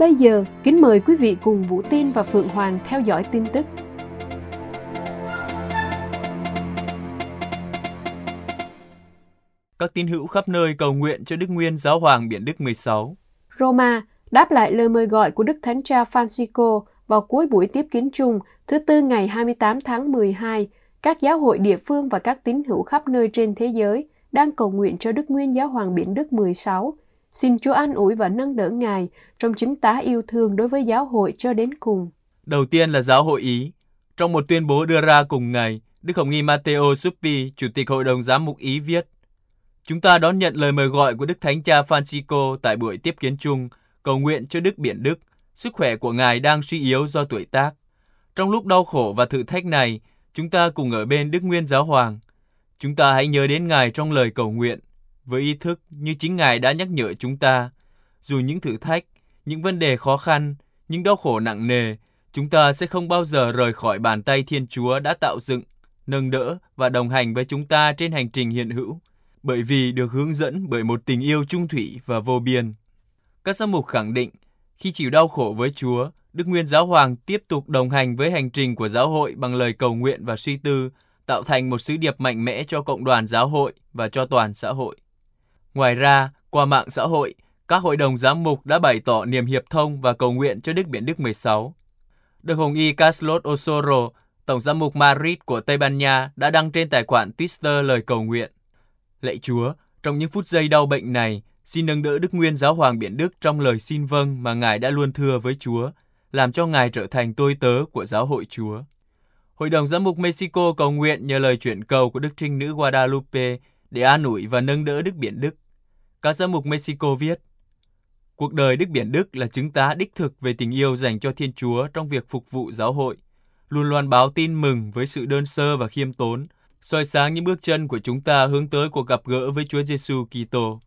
Bây giờ, kính mời quý vị cùng Vũ Tin và Phượng Hoàng theo dõi tin tức. Các tín hữu khắp nơi cầu nguyện cho Đức Nguyên Giáo Hoàng Biển Đức 16. Roma đáp lại lời mời gọi của Đức Thánh Cha Francisco vào cuối buổi tiếp kiến chung thứ Tư ngày 28 tháng 12, các giáo hội địa phương và các tín hữu khắp nơi trên thế giới đang cầu nguyện cho Đức Nguyên Giáo Hoàng Biển Đức 16. Xin Chúa an ủi và nâng đỡ Ngài trong chứng tá yêu thương đối với giáo hội cho đến cùng. Đầu tiên là giáo hội Ý. Trong một tuyên bố đưa ra cùng ngày, Đức Hồng Y Matteo Suppi, Chủ tịch Hội đồng Giám mục Ý viết Chúng ta đón nhận lời mời gọi của Đức Thánh Cha Francisco tại buổi tiếp kiến chung, cầu nguyện cho Đức Biển Đức. Sức khỏe của Ngài đang suy yếu do tuổi tác. Trong lúc đau khổ và thử thách này, chúng ta cùng ở bên Đức Nguyên Giáo Hoàng. Chúng ta hãy nhớ đến Ngài trong lời cầu nguyện, với ý thức như chính Ngài đã nhắc nhở chúng ta. Dù những thử thách, những vấn đề khó khăn, những đau khổ nặng nề, chúng ta sẽ không bao giờ rời khỏi bàn tay Thiên Chúa đã tạo dựng, nâng đỡ và đồng hành với chúng ta trên hành trình hiện hữu, bởi vì được hướng dẫn bởi một tình yêu trung thủy và vô biên. Các giám mục khẳng định, khi chịu đau khổ với Chúa, Đức Nguyên Giáo Hoàng tiếp tục đồng hành với hành trình của giáo hội bằng lời cầu nguyện và suy tư, tạo thành một sứ điệp mạnh mẽ cho cộng đoàn giáo hội và cho toàn xã hội. Ngoài ra, qua mạng xã hội, các hội đồng giám mục đã bày tỏ niềm hiệp thông và cầu nguyện cho Đức Biển Đức 16. Đức Hồng Y Carlos Osoro, Tổng giám mục Madrid của Tây Ban Nha đã đăng trên tài khoản Twitter lời cầu nguyện. Lạy Chúa, trong những phút giây đau bệnh này, xin nâng đỡ Đức Nguyên Giáo Hoàng Biển Đức trong lời xin vâng mà Ngài đã luôn thưa với Chúa, làm cho Ngài trở thành tôi tớ của giáo hội Chúa. Hội đồng giám mục Mexico cầu nguyện nhờ lời chuyển cầu của Đức Trinh Nữ Guadalupe để an ủi và nâng đỡ Đức Biển Đức. Các giám mục Mexico viết, Cuộc đời Đức Biển Đức là chứng tá đích thực về tình yêu dành cho Thiên Chúa trong việc phục vụ giáo hội, luôn loan báo tin mừng với sự đơn sơ và khiêm tốn, soi sáng những bước chân của chúng ta hướng tới cuộc gặp gỡ với Chúa Giêsu Kitô.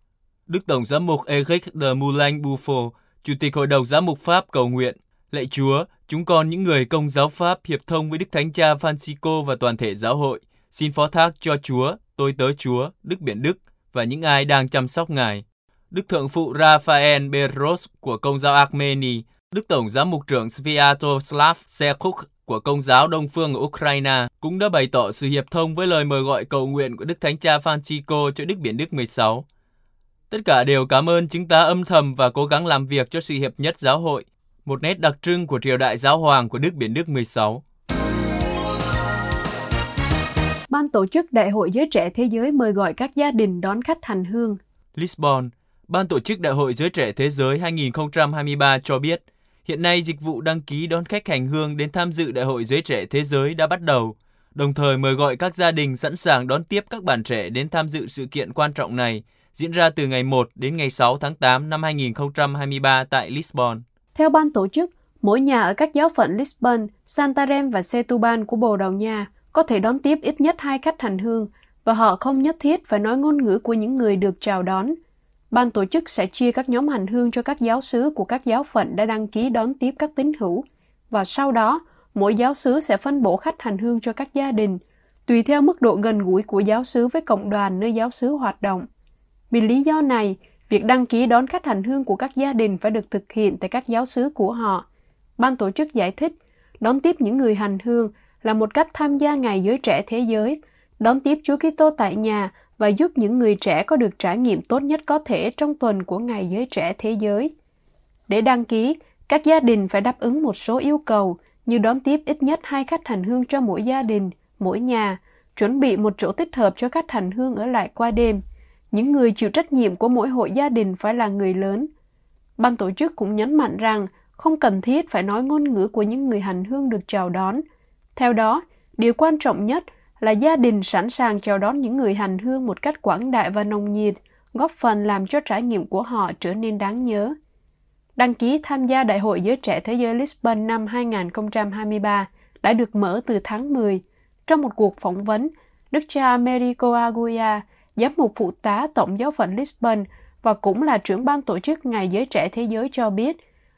Đức Tổng giám mục Eric de Moulin Buffo, Chủ tịch Hội đồng giám mục Pháp cầu nguyện, Lạy Chúa, chúng con những người công giáo Pháp hiệp thông với Đức Thánh Cha Francisco và toàn thể giáo hội, xin phó thác cho Chúa, tôi tớ Chúa, Đức Biển Đức và những ai đang chăm sóc Ngài. Đức Thượng phụ Rafael Beros của Công giáo Armenia, Đức Tổng giám mục trưởng Sviatoslav Sekuk của Công giáo Đông phương ở Ukraine cũng đã bày tỏ sự hiệp thông với lời mời gọi cầu nguyện của Đức Thánh Cha Francisco cho Đức Biển Đức 16. Tất cả đều cảm ơn chúng ta âm thầm và cố gắng làm việc cho sự hiệp nhất giáo hội, một nét đặc trưng của triều đại giáo hoàng của Đức Biển Đức 16. Ban tổ chức Đại hội Giới Trẻ Thế Giới mời gọi các gia đình đón khách hành hương. Lisbon, Ban tổ chức Đại hội Giới Trẻ Thế Giới 2023 cho biết, hiện nay dịch vụ đăng ký đón khách hành hương đến tham dự Đại hội Giới Trẻ Thế Giới đã bắt đầu, đồng thời mời gọi các gia đình sẵn sàng đón tiếp các bạn trẻ đến tham dự sự kiện quan trọng này, diễn ra từ ngày 1 đến ngày 6 tháng 8 năm 2023 tại Lisbon. Theo ban tổ chức, mỗi nhà ở các giáo phận Lisbon, Santarem và Setúbal của Bồ Đào Nha có thể đón tiếp ít nhất hai khách hành hương và họ không nhất thiết phải nói ngôn ngữ của những người được chào đón. Ban tổ chức sẽ chia các nhóm hành hương cho các giáo sứ của các giáo phận đã đăng ký đón tiếp các tín hữu và sau đó mỗi giáo sứ sẽ phân bổ khách hành hương cho các gia đình, tùy theo mức độ gần gũi của giáo sứ với cộng đoàn nơi giáo sứ hoạt động. Vì lý do này, việc đăng ký đón khách hành hương của các gia đình phải được thực hiện tại các giáo sứ của họ. Ban tổ chức giải thích, đón tiếp những người hành hương là một cách tham gia ngày giới trẻ thế giới, đón tiếp Chúa Kitô tại nhà và giúp những người trẻ có được trải nghiệm tốt nhất có thể trong tuần của ngày giới trẻ thế giới. Để đăng ký, các gia đình phải đáp ứng một số yêu cầu như đón tiếp ít nhất hai khách hành hương cho mỗi gia đình, mỗi nhà, chuẩn bị một chỗ thích hợp cho khách hành hương ở lại qua đêm. Những người chịu trách nhiệm của mỗi hội gia đình phải là người lớn. Ban tổ chức cũng nhấn mạnh rằng không cần thiết phải nói ngôn ngữ của những người hành hương được chào đón. Theo đó, điều quan trọng nhất là gia đình sẵn sàng chào đón những người hành hương một cách quảng đại và nồng nhiệt, góp phần làm cho trải nghiệm của họ trở nên đáng nhớ. đăng ký tham gia Đại hội Giới Trẻ Thế giới Lisbon năm 2023 đã được mở từ tháng 10. Trong một cuộc phỏng vấn, Đức cha Americo Aguia, giám mục phụ tá Tổng giáo phận Lisbon và cũng là trưởng ban tổ chức Ngày Giới Trẻ Thế giới cho biết,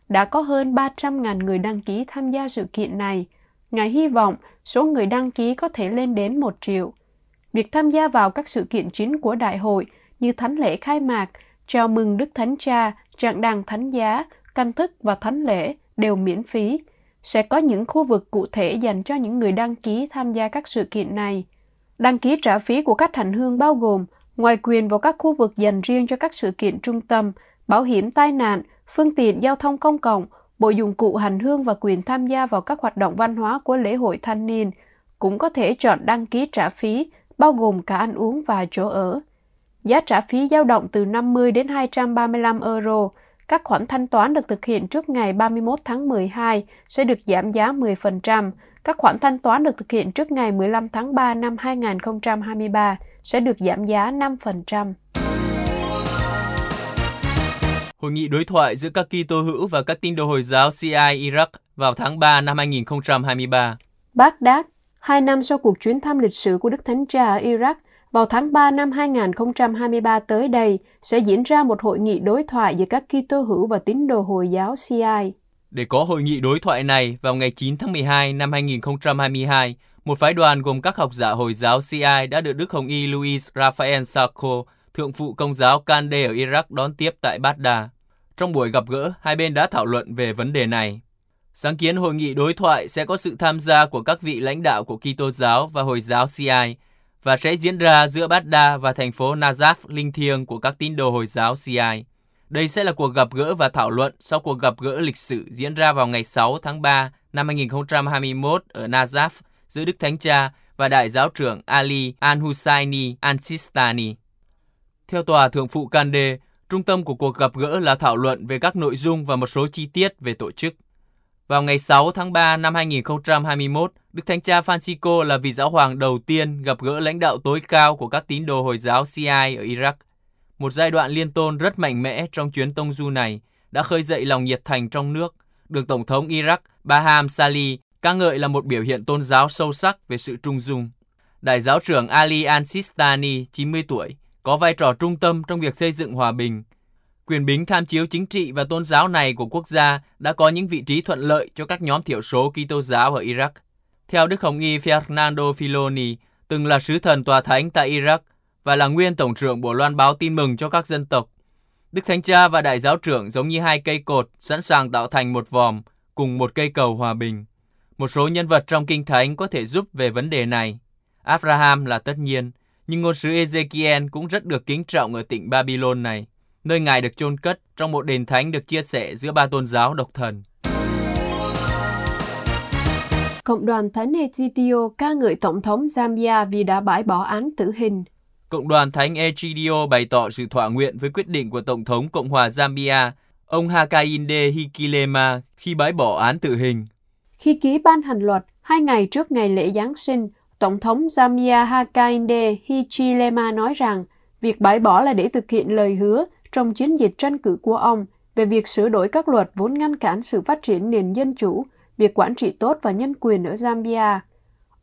đã có hơn 300.000 người đăng ký tham gia sự kiện này. Ngài hy vọng số người đăng ký có thể lên đến 1 triệu. Việc tham gia vào các sự kiện chính của đại hội như thánh lễ khai mạc, chào mừng Đức Thánh Cha, trạng đàng thánh giá, canh thức và thánh lễ đều miễn phí. Sẽ có những khu vực cụ thể dành cho những người đăng ký tham gia các sự kiện này. Đăng ký trả phí của các hành hương bao gồm ngoài quyền vào các khu vực dành riêng cho các sự kiện trung tâm, bảo hiểm tai nạn, phương tiện giao thông công cộng, bộ dụng cụ hành hương và quyền tham gia vào các hoạt động văn hóa của lễ hội thanh niên, cũng có thể chọn đăng ký trả phí, bao gồm cả ăn uống và chỗ ở. Giá trả phí dao động từ 50 đến 235 euro. Các khoản thanh toán được thực hiện trước ngày 31 tháng 12 sẽ được giảm giá 10%. Các khoản thanh toán được thực hiện trước ngày 15 tháng 3 năm 2023 sẽ được giảm giá 5%. Hội nghị đối thoại giữa các Kitô hữu và các tín đồ Hồi giáo CI Iraq vào tháng 3 năm 2023. Baghdad, hai năm sau cuộc chuyến thăm lịch sử của Đức Thánh Cha ở Iraq, vào tháng 3 năm 2023 tới đây sẽ diễn ra một hội nghị đối thoại giữa các Kitô hữu và tín đồ Hồi giáo CI. Để có hội nghị đối thoại này vào ngày 9 tháng 12 năm 2022, một phái đoàn gồm các học giả Hồi giáo CI đã được Đức Hồng Y Luis Rafael Sarko, thượng phụ công giáo Kande ở Iraq đón tiếp tại Baghdad. Trong buổi gặp gỡ, hai bên đã thảo luận về vấn đề này. Sáng kiến hội nghị đối thoại sẽ có sự tham gia của các vị lãnh đạo của Kitô giáo và Hồi giáo CI và sẽ diễn ra giữa Baghdad và thành phố Najaf linh thiêng của các tín đồ Hồi giáo CI. Đây sẽ là cuộc gặp gỡ và thảo luận sau cuộc gặp gỡ lịch sử diễn ra vào ngày 6 tháng 3 năm 2021 ở Najaf giữa Đức Thánh Cha và Đại giáo trưởng Ali Al-Husseini Al-Sistani. Theo tòa thượng phụ Kande, trung tâm của cuộc gặp gỡ là thảo luận về các nội dung và một số chi tiết về tổ chức. Vào ngày 6 tháng 3 năm 2021, Đức Thánh Cha Francisco là vị giáo hoàng đầu tiên gặp gỡ lãnh đạo tối cao của các tín đồ Hồi giáo CI ở Iraq. Một giai đoạn liên tôn rất mạnh mẽ trong chuyến tông du này đã khơi dậy lòng nhiệt thành trong nước, được Tổng thống Iraq Baham Salih ca ngợi là một biểu hiện tôn giáo sâu sắc về sự trung dung. Đại giáo trưởng Ali Al-Sistani, 90 tuổi, có vai trò trung tâm trong việc xây dựng hòa bình. Quyền bính tham chiếu chính trị và tôn giáo này của quốc gia đã có những vị trí thuận lợi cho các nhóm thiểu số Kitô giáo ở Iraq. Theo Đức Hồng Y Fernando Filoni, từng là sứ thần tòa thánh tại Iraq và là nguyên tổng trưởng Bộ Loan báo tin mừng cho các dân tộc. Đức Thánh Cha và Đại giáo trưởng giống như hai cây cột sẵn sàng tạo thành một vòm cùng một cây cầu hòa bình. Một số nhân vật trong Kinh Thánh có thể giúp về vấn đề này. Abraham là tất nhiên, nhưng ngôn sứ Ezekiel cũng rất được kính trọng ở tỉnh Babylon này, nơi ngài được chôn cất trong một đền thánh được chia sẻ giữa ba tôn giáo độc thần. Cộng đoàn Thánh Egidio ca ngợi Tổng thống Zambia vì đã bãi bỏ án tử hình. Cộng đoàn Thánh Egidio bày tỏ sự thỏa nguyện với quyết định của Tổng thống Cộng hòa Zambia, ông Hakainde Hichilema khi bãi bỏ án tử hình. Khi ký ban hành luật, hai ngày trước ngày lễ Giáng sinh, Tổng thống Zambia Hakainde Hichilema nói rằng việc bãi bỏ là để thực hiện lời hứa trong chiến dịch tranh cử của ông về việc sửa đổi các luật vốn ngăn cản sự phát triển nền dân chủ, việc quản trị tốt và nhân quyền ở Zambia.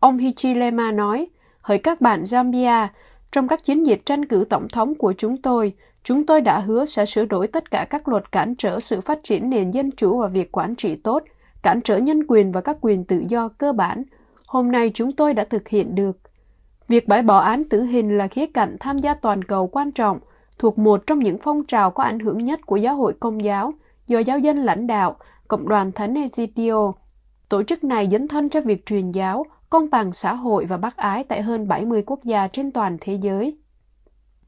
Ông Hichilema nói, hỡi các bạn Zambia, trong các chiến dịch tranh cử tổng thống của chúng tôi, chúng tôi đã hứa sẽ sửa đổi tất cả các luật cản trở sự phát triển nền dân chủ và việc quản trị tốt, cản trở nhân quyền và các quyền tự do cơ bản. Hôm nay chúng tôi đã thực hiện được. Việc bãi bỏ án tử hình là khía cạnh tham gia toàn cầu quan trọng, thuộc một trong những phong trào có ảnh hưởng nhất của giáo hội công giáo, do giáo dân lãnh đạo, Cộng đoàn Thánh Egidio. Tổ chức này dấn thân cho việc truyền giáo, công bằng xã hội và bác ái tại hơn 70 quốc gia trên toàn thế giới.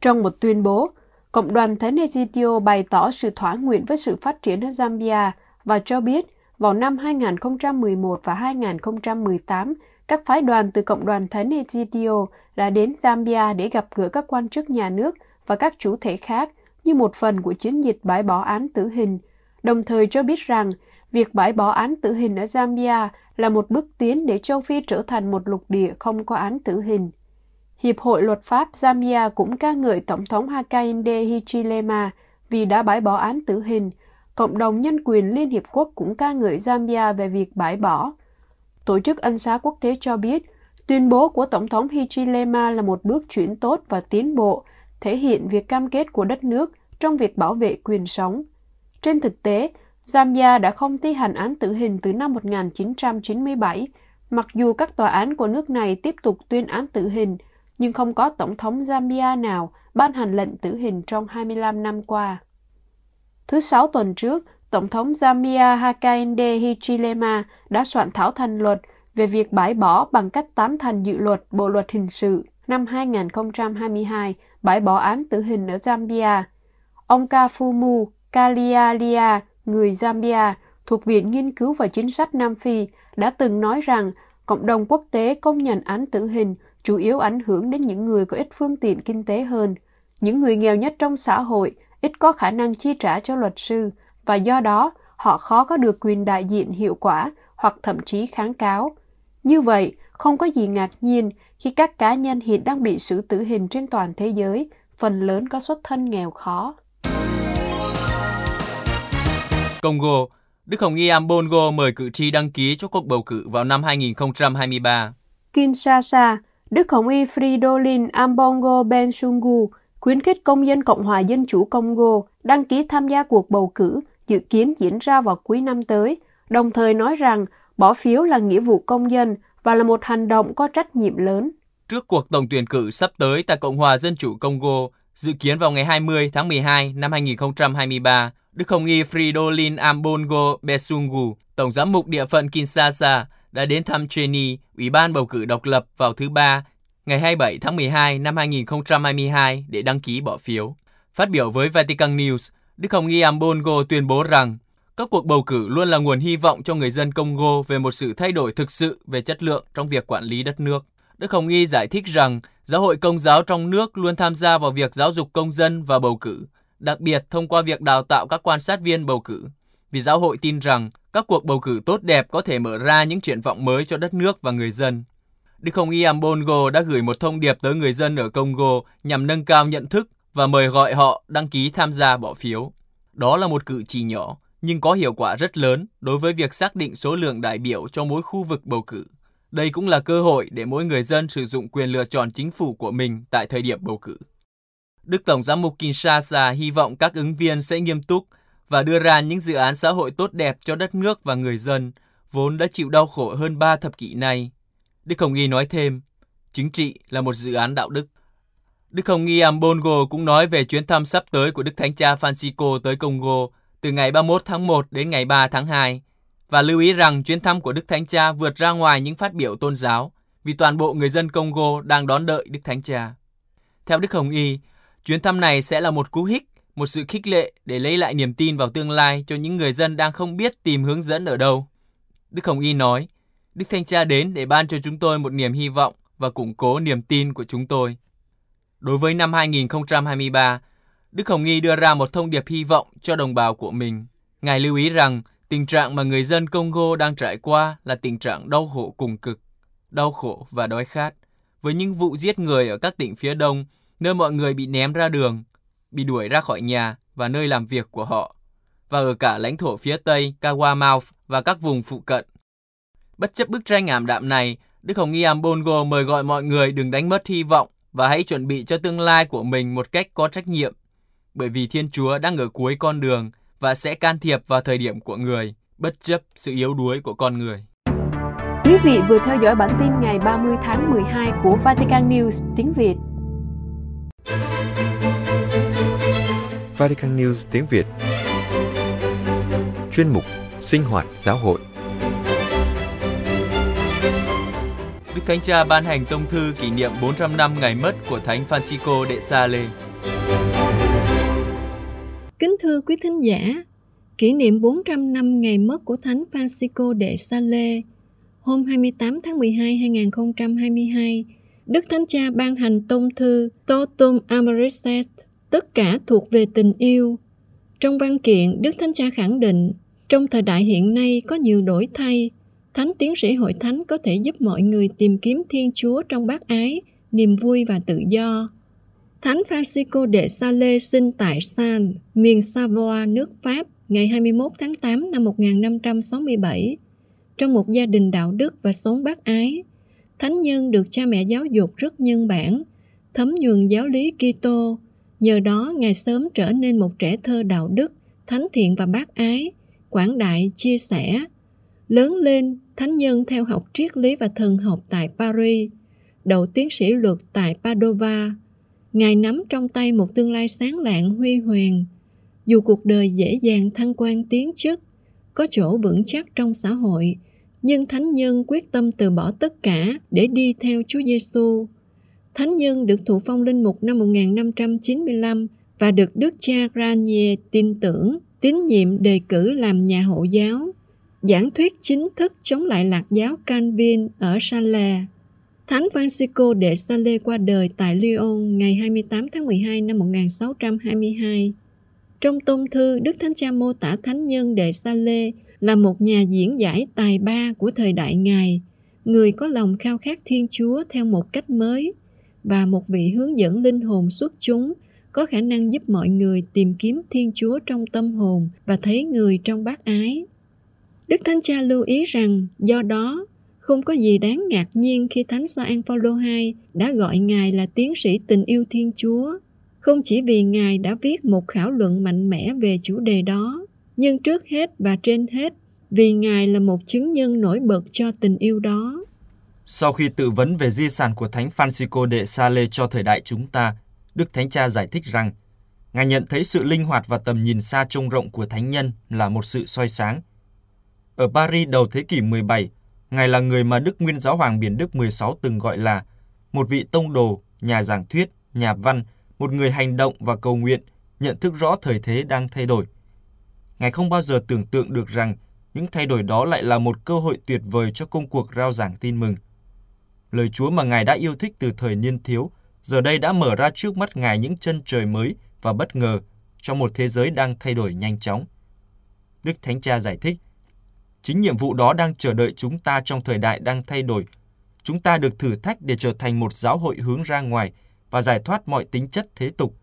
Trong một tuyên bố, Cộng đoàn Thánh Egidio bày tỏ sự thỏa nguyện với sự phát triển ở Zambia và cho biết vào năm 2011 và 2018, các phái đoàn từ Cộng đoàn Thánh Egidio đã đến Zambia để gặp gỡ các quan chức nhà nước và các chủ thể khác như một phần của chiến dịch bãi bỏ án tử hình, đồng thời cho biết rằng việc bãi bỏ án tử hình ở Zambia là một bước tiến để châu Phi trở thành một lục địa không có án tử hình. Hiệp hội luật pháp Zambia cũng ca ngợi Tổng thống Hakainde Hichilema vì đã bãi bỏ án tử hình, cộng đồng nhân quyền Liên Hiệp Quốc cũng ca ngợi Zambia về việc bãi bỏ. Tổ chức Ân xá Quốc tế cho biết, tuyên bố của Tổng thống Hichilema là một bước chuyển tốt và tiến bộ, thể hiện việc cam kết của đất nước trong việc bảo vệ quyền sống. Trên thực tế, Zambia đã không thi hành án tử hình từ năm 1997, mặc dù các tòa án của nước này tiếp tục tuyên án tử hình, nhưng không có tổng thống Zambia nào ban hành lệnh tử hình trong 25 năm qua. Thứ Sáu tuần trước, Tổng thống Zambia Hakainde Hichilema đã soạn thảo thành luật về việc bãi bỏ bằng cách tán thành dự luật Bộ Luật Hình sự năm 2022 bãi bỏ án tử hình ở Zambia. Ông Kafumu Kalialia, người Zambia, thuộc Viện Nghiên cứu và Chính sách Nam Phi, đã từng nói rằng cộng đồng quốc tế công nhận án tử hình chủ yếu ảnh hưởng đến những người có ít phương tiện kinh tế hơn. Những người nghèo nhất trong xã hội ít có khả năng chi trả cho luật sư và do đó họ khó có được quyền đại diện hiệu quả hoặc thậm chí kháng cáo. Như vậy, không có gì ngạc nhiên khi các cá nhân hiện đang bị xử tử hình trên toàn thế giới, phần lớn có xuất thân nghèo khó. Congo, Đức Hồng Y Ambongo mời cử tri đăng ký cho cuộc bầu cử vào năm 2023. Kinshasa, Đức Hồng Y Fridolin Ambongo Bensungu khuyến khích công dân Cộng hòa Dân chủ Congo đăng ký tham gia cuộc bầu cử dự kiến diễn ra vào cuối năm tới, đồng thời nói rằng bỏ phiếu là nghĩa vụ công dân và là một hành động có trách nhiệm lớn. Trước cuộc tổng tuyển cử sắp tới tại Cộng hòa Dân chủ Congo, dự kiến vào ngày 20 tháng 12 năm 2023, Đức Hồng Y Fridolin Ambongo Besungu, Tổng giám mục địa phận Kinshasa, đã đến thăm Cheni, Ủy ban bầu cử độc lập vào thứ Ba, ngày 27 tháng 12 năm 2022 để đăng ký bỏ phiếu. Phát biểu với Vatican News, Đức Hồng Y Ambongo tuyên bố rằng các cuộc bầu cử luôn là nguồn hy vọng cho người dân Congo về một sự thay đổi thực sự về chất lượng trong việc quản lý đất nước. Đức Hồng Y giải thích rằng giáo hội công giáo trong nước luôn tham gia vào việc giáo dục công dân và bầu cử, đặc biệt thông qua việc đào tạo các quan sát viên bầu cử. Vì giáo hội tin rằng các cuộc bầu cử tốt đẹp có thể mở ra những triển vọng mới cho đất nước và người dân. Đức Hồng Y Ambongo đã gửi một thông điệp tới người dân ở Congo nhằm nâng cao nhận thức và mời gọi họ đăng ký tham gia bỏ phiếu. Đó là một cử chỉ nhỏ, nhưng có hiệu quả rất lớn đối với việc xác định số lượng đại biểu cho mỗi khu vực bầu cử. Đây cũng là cơ hội để mỗi người dân sử dụng quyền lựa chọn chính phủ của mình tại thời điểm bầu cử. Đức Tổng giám mục Kinshasa hy vọng các ứng viên sẽ nghiêm túc và đưa ra những dự án xã hội tốt đẹp cho đất nước và người dân, vốn đã chịu đau khổ hơn ba thập kỷ nay. Đức Hồng Y nói thêm, chính trị là một dự án đạo đức. Đức Hồng Y Ambongo cũng nói về chuyến thăm sắp tới của Đức Thánh Cha Francisco tới Congo từ ngày 31 tháng 1 đến ngày 3 tháng 2 và lưu ý rằng chuyến thăm của Đức Thánh Cha vượt ra ngoài những phát biểu tôn giáo vì toàn bộ người dân Congo đang đón đợi Đức Thánh Cha. Theo Đức Hồng Y, chuyến thăm này sẽ là một cú hích, một sự khích lệ để lấy lại niềm tin vào tương lai cho những người dân đang không biết tìm hướng dẫn ở đâu. Đức Hồng Y nói, Đức Thánh Cha đến để ban cho chúng tôi một niềm hy vọng và củng cố niềm tin của chúng tôi. Đối với năm 2023, Đức Hồng Nghi đưa ra một thông điệp hy vọng cho đồng bào của mình. Ngài lưu ý rằng tình trạng mà người dân Congo đang trải qua là tình trạng đau khổ cùng cực, đau khổ và đói khát, với những vụ giết người ở các tỉnh phía đông, nơi mọi người bị ném ra đường, bị đuổi ra khỏi nhà và nơi làm việc của họ, và ở cả lãnh thổ phía tây, Kawamouth và các vùng phụ cận. Bất chấp bức tranh ảm đạm này, Đức Hồng Y Ambongo mời gọi mọi người đừng đánh mất hy vọng và hãy chuẩn bị cho tương lai của mình một cách có trách nhiệm. Bởi vì Thiên Chúa đang ở cuối con đường và sẽ can thiệp vào thời điểm của người, bất chấp sự yếu đuối của con người. Quý vị vừa theo dõi bản tin ngày 30 tháng 12 của Vatican News tiếng Việt. Vatican News tiếng Việt Chuyên mục Sinh hoạt giáo hội Đức Thánh Cha ban hành tông thư kỷ niệm 400 năm ngày mất của Thánh Francisco de Sales. Kính thưa quý thính giả, kỷ niệm 400 năm ngày mất của Thánh Francisco de Sales, hôm 28 tháng 12 2022, Đức Thánh Cha ban hành tông thư Totum Amoris Est, tất cả thuộc về tình yêu. Trong văn kiện, Đức Thánh Cha khẳng định, trong thời đại hiện nay có nhiều đổi thay, Thánh tiến sĩ hội thánh có thể giúp mọi người tìm kiếm Thiên Chúa trong bác ái, niềm vui và tự do. Thánh Francisco de Sales sinh tại San, miền Savoie, nước Pháp ngày 21 tháng 8 năm 1567, trong một gia đình đạo đức và sống bác ái, Thánh Nhân được cha mẹ giáo dục rất nhân bản, thấm nhuần giáo lý Kitô. Nhờ đó, Ngài sớm trở nên một trẻ thơ đạo đức, thánh thiện và bác ái, quảng đại, chia sẻ. Lớn lên, Thánh Nhân theo học triết lý và thần học tại Paris, đậu tiến sĩ luật tại Padova. Ngài nắm trong tay một tương lai sáng lạng huy hoàng. Dù cuộc đời dễ dàng thăng quan tiến chức, có chỗ vững chắc trong xã hội, nhưng Thánh Nhân quyết tâm từ bỏ tất cả để đi theo Chúa Giêsu. Thánh Nhân được thụ phong linh mục năm 1595 và được Đức cha Granier tin tưởng, tín nhiệm đề cử làm nhà hộ giáo, giảng thuyết chính thức chống lại lạc giáo Calvin ở Salle. Thánh Francisco de Sales qua đời tại Lyon ngày 28 tháng 12 năm 1622. Trong tôn thư, Đức Thánh Cha mô tả Thánh Nhân de Sales là một nhà diễn giải tài ba của thời đại Ngài, người có lòng khao khát Thiên Chúa theo một cách mới và một vị hướng dẫn linh hồn xuất chúng có khả năng giúp mọi người tìm kiếm Thiên Chúa trong tâm hồn và thấy người trong bác ái. Đức Thánh Cha lưu ý rằng do đó không có gì đáng ngạc nhiên khi Thánh Gioan Phaolô II đã gọi Ngài là tiến sĩ tình yêu Thiên Chúa, không chỉ vì Ngài đã viết một khảo luận mạnh mẽ về chủ đề đó, nhưng trước hết và trên hết vì Ngài là một chứng nhân nổi bật cho tình yêu đó. Sau khi tự vấn về di sản của Thánh Francisco de Sales cho thời đại chúng ta, Đức Thánh Cha giải thích rằng, Ngài nhận thấy sự linh hoạt và tầm nhìn xa trông rộng của Thánh Nhân là một sự soi sáng. Ở Paris đầu thế kỷ 17, Ngài là người mà Đức Nguyên Giáo Hoàng Biển Đức 16 từng gọi là một vị tông đồ, nhà giảng thuyết, nhà văn, một người hành động và cầu nguyện, nhận thức rõ thời thế đang thay đổi. Ngài không bao giờ tưởng tượng được rằng những thay đổi đó lại là một cơ hội tuyệt vời cho công cuộc rao giảng tin mừng. Lời Chúa mà Ngài đã yêu thích từ thời niên thiếu, giờ đây đã mở ra trước mắt Ngài những chân trời mới và bất ngờ trong một thế giới đang thay đổi nhanh chóng. Đức Thánh Cha giải thích, chính nhiệm vụ đó đang chờ đợi chúng ta trong thời đại đang thay đổi. Chúng ta được thử thách để trở thành một giáo hội hướng ra ngoài và giải thoát mọi tính chất thế tục.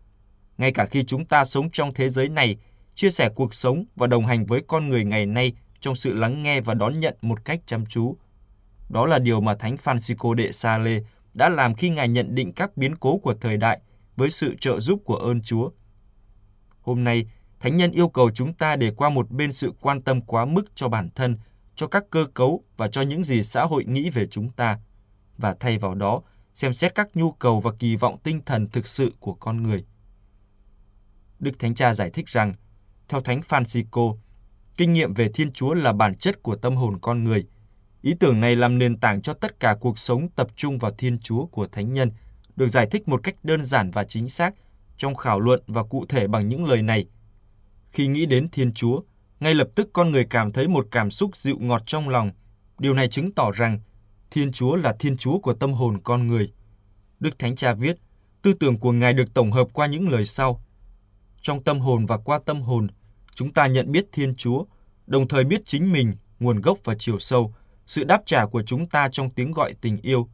Ngay cả khi chúng ta sống trong thế giới này, chia sẻ cuộc sống và đồng hành với con người ngày nay trong sự lắng nghe và đón nhận một cách chăm chú. Đó là điều mà Thánh Francisco de Sales đã làm khi Ngài nhận định các biến cố của thời đại với sự trợ giúp của ơn Chúa. Hôm nay, Thánh nhân yêu cầu chúng ta để qua một bên sự quan tâm quá mức cho bản thân, cho các cơ cấu và cho những gì xã hội nghĩ về chúng ta, và thay vào đó xem xét các nhu cầu và kỳ vọng tinh thần thực sự của con người. Đức Thánh Cha giải thích rằng, theo Thánh Francisco, Kinh nghiệm về Thiên Chúa là bản chất của tâm hồn con người. Ý tưởng này làm nền tảng cho tất cả cuộc sống tập trung vào Thiên Chúa của Thánh Nhân, được giải thích một cách đơn giản và chính xác trong khảo luận và cụ thể bằng những lời này. Khi nghĩ đến Thiên Chúa, ngay lập tức con người cảm thấy một cảm xúc dịu ngọt trong lòng. Điều này chứng tỏ rằng Thiên Chúa là Thiên Chúa của tâm hồn con người. Đức Thánh Cha viết, tư tưởng của Ngài được tổng hợp qua những lời sau. Trong tâm hồn và qua tâm hồn, chúng ta nhận biết Thiên Chúa, đồng thời biết chính mình, nguồn gốc và chiều sâu, sự đáp trả của chúng ta trong tiếng gọi tình yêu.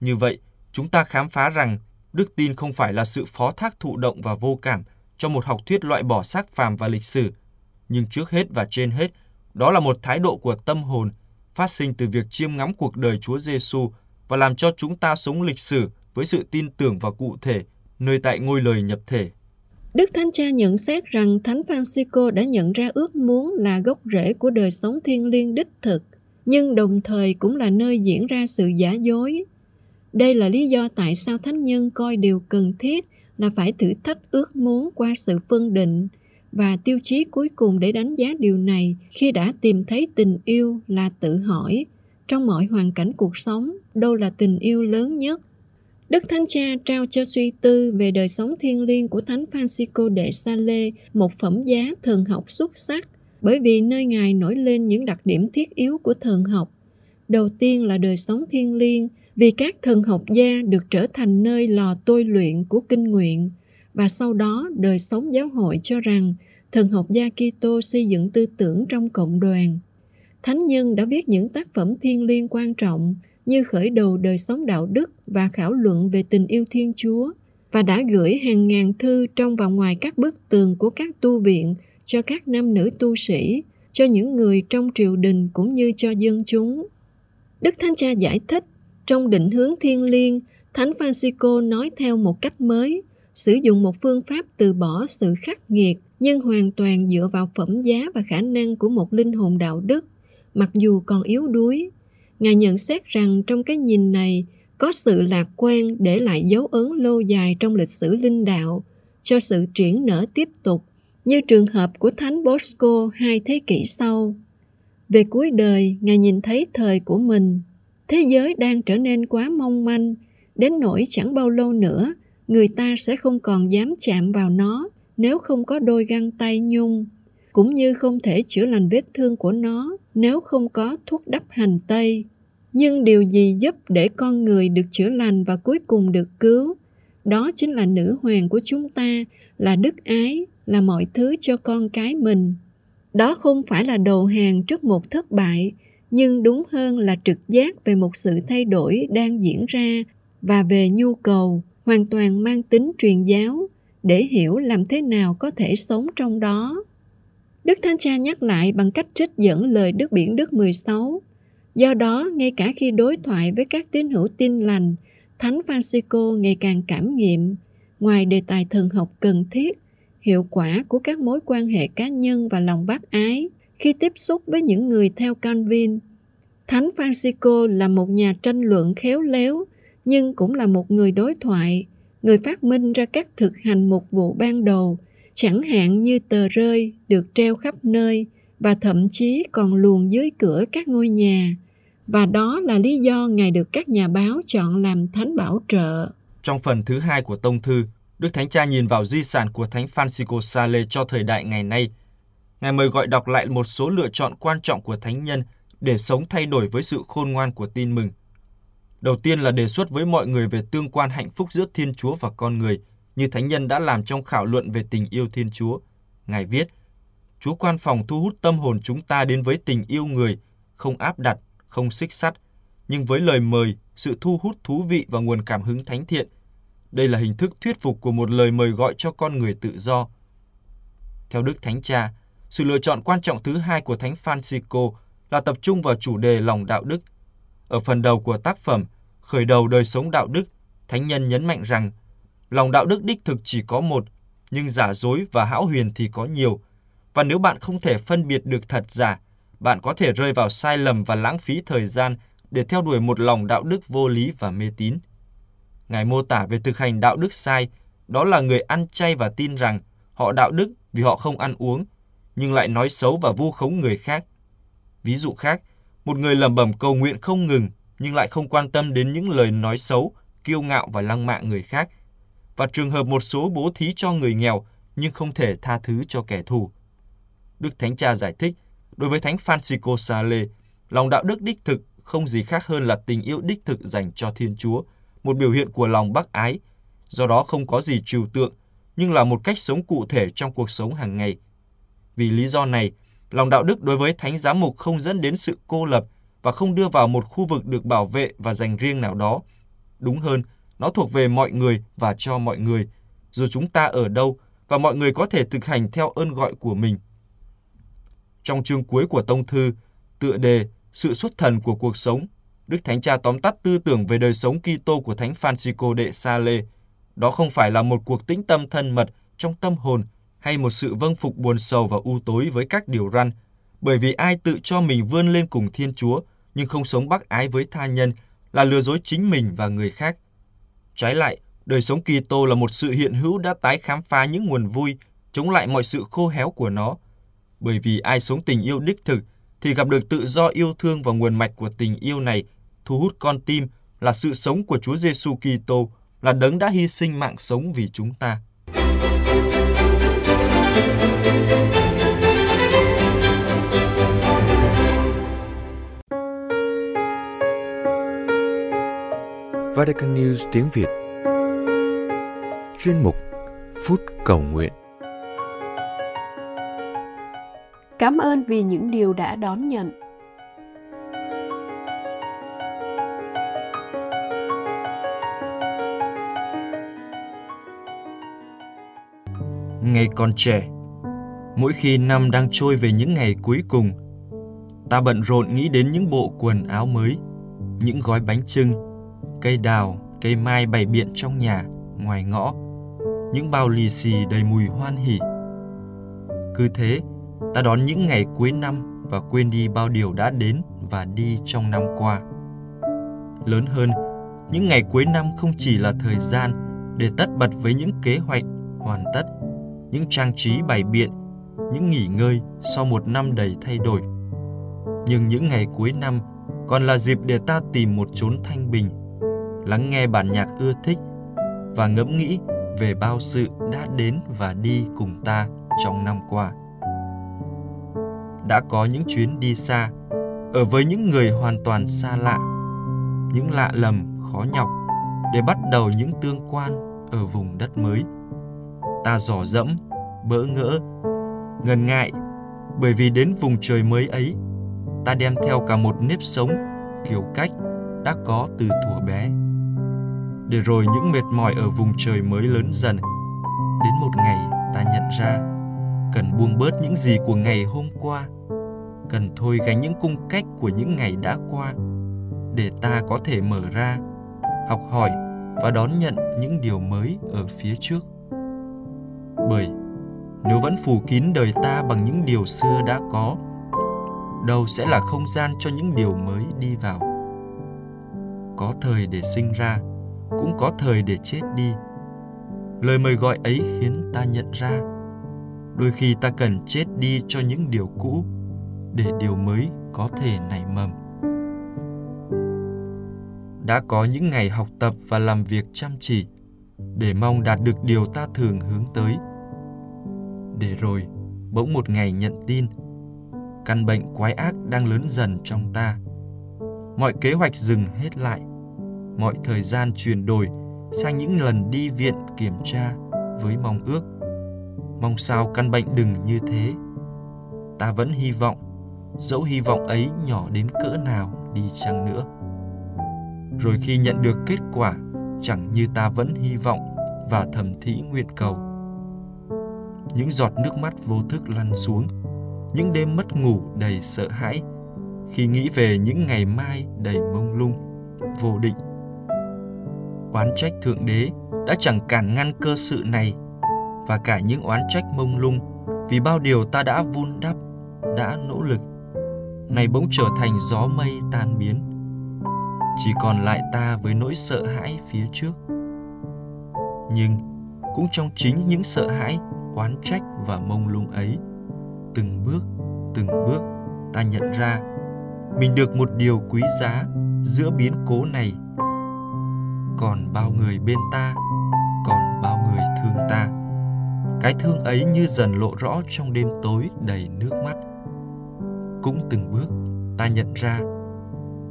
Như vậy, chúng ta khám phá rằng đức tin không phải là sự phó thác thụ động và vô cảm cho một học thuyết loại bỏ xác phàm và lịch sử, nhưng trước hết và trên hết, đó là một thái độ của tâm hồn phát sinh từ việc chiêm ngắm cuộc đời Chúa Giêsu và làm cho chúng ta sống lịch sử với sự tin tưởng và cụ thể nơi tại ngôi lời nhập thể. Đức Thánh Cha nhận xét rằng Thánh Francisco đã nhận ra ước muốn là gốc rễ của đời sống thiên liêng đích thực, nhưng đồng thời cũng là nơi diễn ra sự giả dối. Đây là lý do tại sao Thánh Nhân coi điều cần thiết là phải thử thách ước muốn qua sự phân định. Và tiêu chí cuối cùng để đánh giá điều này khi đã tìm thấy tình yêu là tự hỏi. Trong mọi hoàn cảnh cuộc sống, đâu là tình yêu lớn nhất? Đức Thánh Cha trao cho suy tư về đời sống thiêng liêng của Thánh Francisco de Sales một phẩm giá thần học xuất sắc, bởi vì nơi Ngài nổi lên những đặc điểm thiết yếu của thần học. Đầu tiên là đời sống thiêng liêng vì các thần học gia được trở thành nơi lò tôi luyện của kinh nguyện và sau đó đời sống giáo hội cho rằng thần học gia Kitô xây dựng tư tưởng trong cộng đoàn. Thánh nhân đã viết những tác phẩm thiêng liêng quan trọng như khởi đầu đời sống đạo đức và khảo luận về tình yêu Thiên Chúa và đã gửi hàng ngàn thư trong và ngoài các bức tường của các tu viện cho các nam nữ tu sĩ, cho những người trong triều đình cũng như cho dân chúng. Đức Thánh Cha giải thích, trong định hướng thiên liêng, Thánh Francisco nói theo một cách mới, sử dụng một phương pháp từ bỏ sự khắc nghiệt nhưng hoàn toàn dựa vào phẩm giá và khả năng của một linh hồn đạo đức, mặc dù còn yếu đuối. Ngài nhận xét rằng trong cái nhìn này có sự lạc quan để lại dấu ấn lâu dài trong lịch sử linh đạo cho sự triển nở tiếp tục như trường hợp của Thánh Bosco hai thế kỷ sau. Về cuối đời, Ngài nhìn thấy thời của mình. Thế giới đang trở nên quá mong manh, đến nỗi chẳng bao lâu nữa, người ta sẽ không còn dám chạm vào nó nếu không có đôi găng tay nhung, cũng như không thể chữa lành vết thương của nó nếu không có thuốc đắp hành tây. Nhưng điều gì giúp để con người được chữa lành và cuối cùng được cứu? Đó chính là nữ hoàng của chúng ta, là đức ái, là mọi thứ cho con cái mình. Đó không phải là đầu hàng trước một thất bại, nhưng đúng hơn là trực giác về một sự thay đổi đang diễn ra và về nhu cầu hoàn toàn mang tính truyền giáo để hiểu làm thế nào có thể sống trong đó. Đức Thánh Cha nhắc lại bằng cách trích dẫn lời Đức Biển Đức 16. Do đó, ngay cả khi đối thoại với các tín hữu tin lành, Thánh Francisco ngày càng cảm nghiệm, ngoài đề tài thần học cần thiết, hiệu quả của các mối quan hệ cá nhân và lòng bác ái khi tiếp xúc với những người theo Calvin. Thánh Francisco là một nhà tranh luận khéo léo, nhưng cũng là một người đối thoại, người phát minh ra các thực hành mục vụ ban đầu, chẳng hạn như tờ rơi được treo khắp nơi và thậm chí còn luồn dưới cửa các ngôi nhà. Và đó là lý do Ngài được các nhà báo chọn làm thánh bảo trợ. Trong phần thứ hai của tông thư, Đức Thánh Cha nhìn vào di sản của Thánh Francisco Sale cho thời đại ngày nay. Ngài mời gọi đọc lại một số lựa chọn quan trọng của thánh nhân để sống thay đổi với sự khôn ngoan của tin mừng. Đầu tiên là đề xuất với mọi người về tương quan hạnh phúc giữa Thiên Chúa và con người, như Thánh nhân đã làm trong khảo luận về tình yêu Thiên Chúa. Ngài viết, Chúa quan phòng thu hút tâm hồn chúng ta đến với tình yêu người, không áp đặt, không xích sắt, nhưng với lời mời, sự thu hút thú vị và nguồn cảm hứng thánh thiện. Đây là hình thức thuyết phục của một lời mời gọi cho con người tự do. Theo Đức Thánh Cha, sự lựa chọn quan trọng thứ hai của Thánh Francisco là tập trung vào chủ đề lòng đạo đức. Ở phần đầu của tác phẩm, khởi đầu đời sống đạo đức, Thánh nhân nhấn mạnh rằng lòng đạo đức đích thực chỉ có một, nhưng giả dối và hão huyền thì có nhiều. Và nếu bạn không thể phân biệt được thật giả, bạn có thể rơi vào sai lầm và lãng phí thời gian để theo đuổi một lòng đạo đức vô lý và mê tín. Ngài mô tả về thực hành đạo đức sai, đó là người ăn chay và tin rằng họ đạo đức vì họ không ăn uống, nhưng lại nói xấu và vu khống người khác. Ví dụ khác, một người lẩm bẩm cầu nguyện không ngừng nhưng lại không quan tâm đến những lời nói xấu, kiêu ngạo và lăng mạ người khác. Và trường hợp một số bố thí cho người nghèo nhưng không thể tha thứ cho kẻ thù. Đức Thánh Cha giải thích, đối với Thánh Francisco Sale, lòng đạo đức đích thực không gì khác hơn là tình yêu đích thực dành cho Thiên Chúa, một biểu hiện của lòng bác ái, do đó không có gì trừu tượng, nhưng là một cách sống cụ thể trong cuộc sống hàng ngày. Vì lý do này, lòng đạo đức đối với thánh giám mục không dẫn đến sự cô lập và không đưa vào một khu vực được bảo vệ và dành riêng nào đó. Đúng hơn, nó thuộc về mọi người và cho mọi người, dù chúng ta ở đâu và mọi người có thể thực hành theo ơn gọi của mình. Trong chương cuối của tông thư, tựa đề Sự xuất thần của cuộc sống, Đức Thánh Cha tóm tắt tư tưởng về đời sống Kitô của Thánh Francisco de Sale. Đó không phải là một cuộc tĩnh tâm thân mật trong tâm hồn hay một sự vâng phục buồn sầu và u tối với các điều răn, bởi vì ai tự cho mình vươn lên cùng Thiên Chúa nhưng không sống bác ái với tha nhân là lừa dối chính mình và người khác. Trái lại, đời sống Kitô là một sự hiện hữu đã tái khám phá những nguồn vui, chống lại mọi sự khô héo của nó. Bởi vì ai sống tình yêu đích thực thì gặp được tự do yêu thương và nguồn mạch của tình yêu này thu hút con tim là sự sống của Chúa Giêsu Kitô, là đấng đã hy sinh mạng sống vì chúng ta. Vatican News tiếng Việt Chuyên mục Phút Cầu Nguyện Cảm ơn vì những điều đã đón nhận. Ngày còn trẻ, Mỗi khi năm đang trôi về những ngày cuối cùng, ta bận rộn nghĩ đến những bộ quần áo mới, những gói bánh trưng, cây đào, cây mai bày biện trong nhà, ngoài ngõ, những bao lì xì đầy mùi hoan hỉ. Cứ thế, ta đón những ngày cuối năm và quên đi bao điều đã đến và đi trong năm qua. Lớn hơn, những ngày cuối năm không chỉ là thời gian để tất bật với những kế hoạch hoàn tất, những trang trí bày biện, những nghỉ ngơi sau một năm đầy thay đổi. Nhưng những ngày cuối năm còn là dịp để ta tìm một chốn thanh bình, lắng nghe bản nhạc ưa thích và ngẫm nghĩ về bao sự đã đến và đi cùng ta trong năm qua. Đã có những chuyến đi xa, ở với những người hoàn toàn xa lạ, những lạ lầm khó nhọc để bắt đầu những tương quan ở vùng đất mới. Ta dò dẫm, bỡ ngỡ, ngần ngại bởi vì đến vùng trời mới ấy, ta đem theo cả một nếp sống, kiểu cách đã có từ thuở bé. Để rồi những mệt mỏi ở vùng trời mới lớn dần, đến một ngày ta nhận ra cần buông bớt những gì của ngày hôm qua, cần thôi gánh những cung cách của những ngày đã qua để ta có thể mở ra học hỏi và đón nhận những điều mới ở phía trước. Bởi nếu vẫn phủ kín đời ta bằng những điều xưa đã có, đâu sẽ là không gian cho những điều mới đi vào. Có thời để sinh ra, cũng có thời để chết đi. Lời mời gọi ấy khiến ta nhận ra, đôi khi ta cần chết đi cho những điều cũ để điều mới có thể nảy mầm đã có những ngày học tập và làm việc chăm chỉ để mong đạt được điều ta thường hướng tới. Để rồi, bỗng một ngày nhận tin, căn bệnh quái ác đang lớn dần trong ta. Mọi kế hoạch dừng hết lại, mọi thời gian chuyển đổi sang những lần đi viện kiểm tra với mong ước. Mong sao căn bệnh đừng như thế. Ta vẫn hy vọng, dẫu hy vọng ấy nhỏ đến cỡ nào đi chăng nữa rồi khi nhận được kết quả chẳng như ta vẫn hy vọng và thầm thĩ nguyện cầu. Những giọt nước mắt vô thức lăn xuống, những đêm mất ngủ đầy sợ hãi, khi nghĩ về những ngày mai đầy mông lung, vô định. Oán trách thượng đế đã chẳng cản ngăn cơ sự này, và cả những oán trách mông lung, vì bao điều ta đã vun đắp, đã nỗ lực này bỗng trở thành gió mây tan biến chỉ còn lại ta với nỗi sợ hãi phía trước. Nhưng cũng trong chính những sợ hãi, oán trách và mông lung ấy, từng bước từng bước ta nhận ra mình được một điều quý giá giữa biến cố này. Còn bao người bên ta, còn bao người thương ta. Cái thương ấy như dần lộ rõ trong đêm tối đầy nước mắt. Cũng từng bước ta nhận ra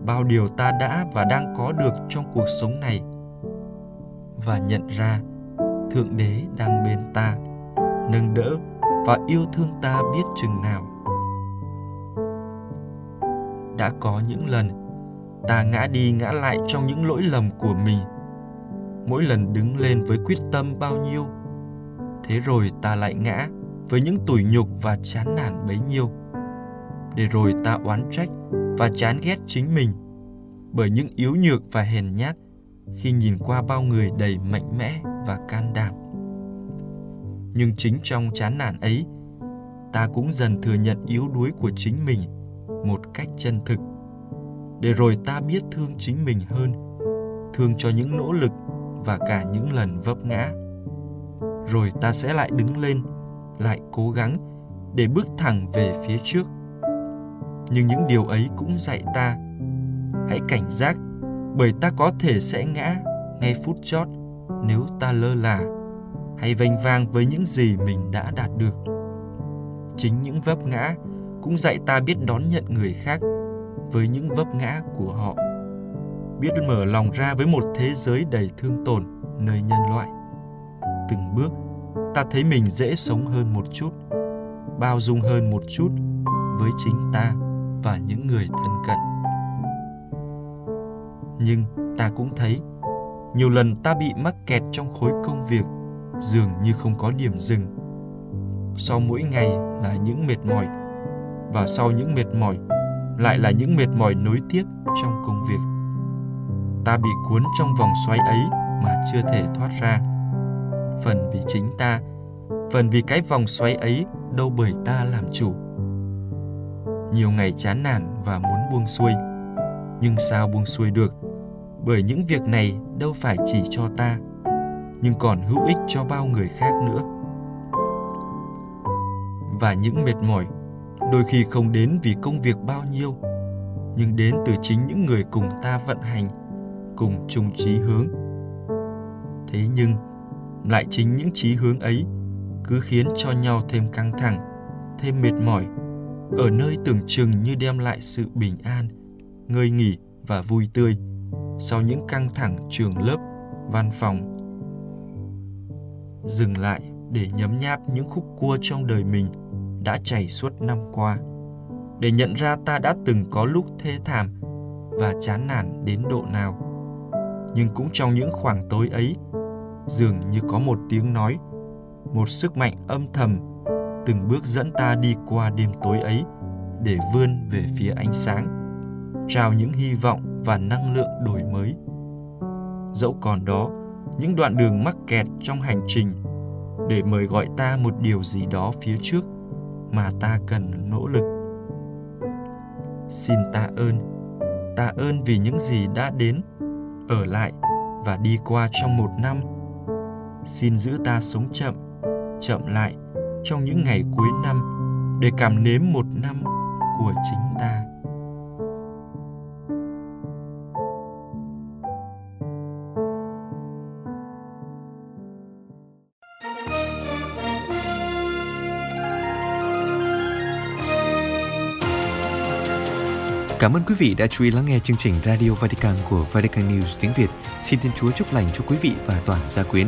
bao điều ta đã và đang có được trong cuộc sống này. Và nhận ra, thượng đế đang bên ta, nâng đỡ và yêu thương ta biết chừng nào. Đã có những lần, ta ngã đi ngã lại trong những lỗi lầm của mình. Mỗi lần đứng lên với quyết tâm bao nhiêu, thế rồi ta lại ngã với những tủi nhục và chán nản bấy nhiêu. Để rồi ta oán trách và chán ghét chính mình bởi những yếu nhược và hèn nhát khi nhìn qua bao người đầy mạnh mẽ và can đảm. Nhưng chính trong chán nản ấy, ta cũng dần thừa nhận yếu đuối của chính mình một cách chân thực. Để rồi ta biết thương chính mình hơn, thương cho những nỗ lực và cả những lần vấp ngã. Rồi ta sẽ lại đứng lên, lại cố gắng để bước thẳng về phía trước nhưng những điều ấy cũng dạy ta. Hãy cảnh giác, bởi ta có thể sẽ ngã ngay phút chót nếu ta lơ là. Hay vênh vang với những gì mình đã đạt được. Chính những vấp ngã cũng dạy ta biết đón nhận người khác với những vấp ngã của họ. Biết mở lòng ra với một thế giới đầy thương tổn, nơi nhân loại. Từng bước, ta thấy mình dễ sống hơn một chút, bao dung hơn một chút với chính ta và những người thân cận nhưng ta cũng thấy nhiều lần ta bị mắc kẹt trong khối công việc dường như không có điểm dừng sau mỗi ngày là những mệt mỏi và sau những mệt mỏi lại là những mệt mỏi nối tiếp trong công việc. Ta bị cuốn trong vòng xoáy ấy mà chưa thể thoát ra. Phần vì chính ta, phần vì cái vòng xoáy ấy đâu bởi ta làm chủ. Nhiều ngày chán nản và muốn buông xuôi, nhưng sao buông xuôi được? Bởi những việc này đâu phải chỉ cho ta, nhưng còn hữu ích cho bao người khác nữa. Và những mệt mỏi đôi khi không đến vì công việc bao nhiêu nhưng đến từ chính những người cùng ta vận hành cùng chung chí hướng thế nhưng lại chính những chí hướng ấy cứ khiến cho nhau thêm căng thẳng thêm mệt mỏi ở nơi tưởng chừng như đem lại sự bình an, ngơi nghỉ và vui tươi sau những căng thẳng trường lớp, văn phòng. Dừng lại để nhấm nháp những khúc cua trong đời mình đã chảy suốt năm qua, để nhận ra ta đã từng có lúc thê thảm và chán nản đến độ nào. Nhưng cũng trong những khoảng tối ấy, dường như có một tiếng nói, một sức mạnh âm thầm từng bước dẫn ta đi qua đêm tối ấy để vươn về phía ánh sáng, trao những hy vọng và năng lượng đổi mới. Dẫu còn đó, những đoạn đường mắc kẹt trong hành trình để mời gọi ta một điều gì đó phía trước mà ta cần nỗ lực. Xin ta ơn ta ơn vì những gì đã đến, ở lại và đi qua trong một năm. Xin giữ ta sống chậm chậm lại trong những ngày cuối năm để cảm nếm một năm của chính ta Cảm ơn quý vị đã chú ý lắng nghe chương trình Radio Vatican của Vatican News tiếng Việt. Xin Thiên Chúa chúc lành cho quý vị và toàn gia quyến.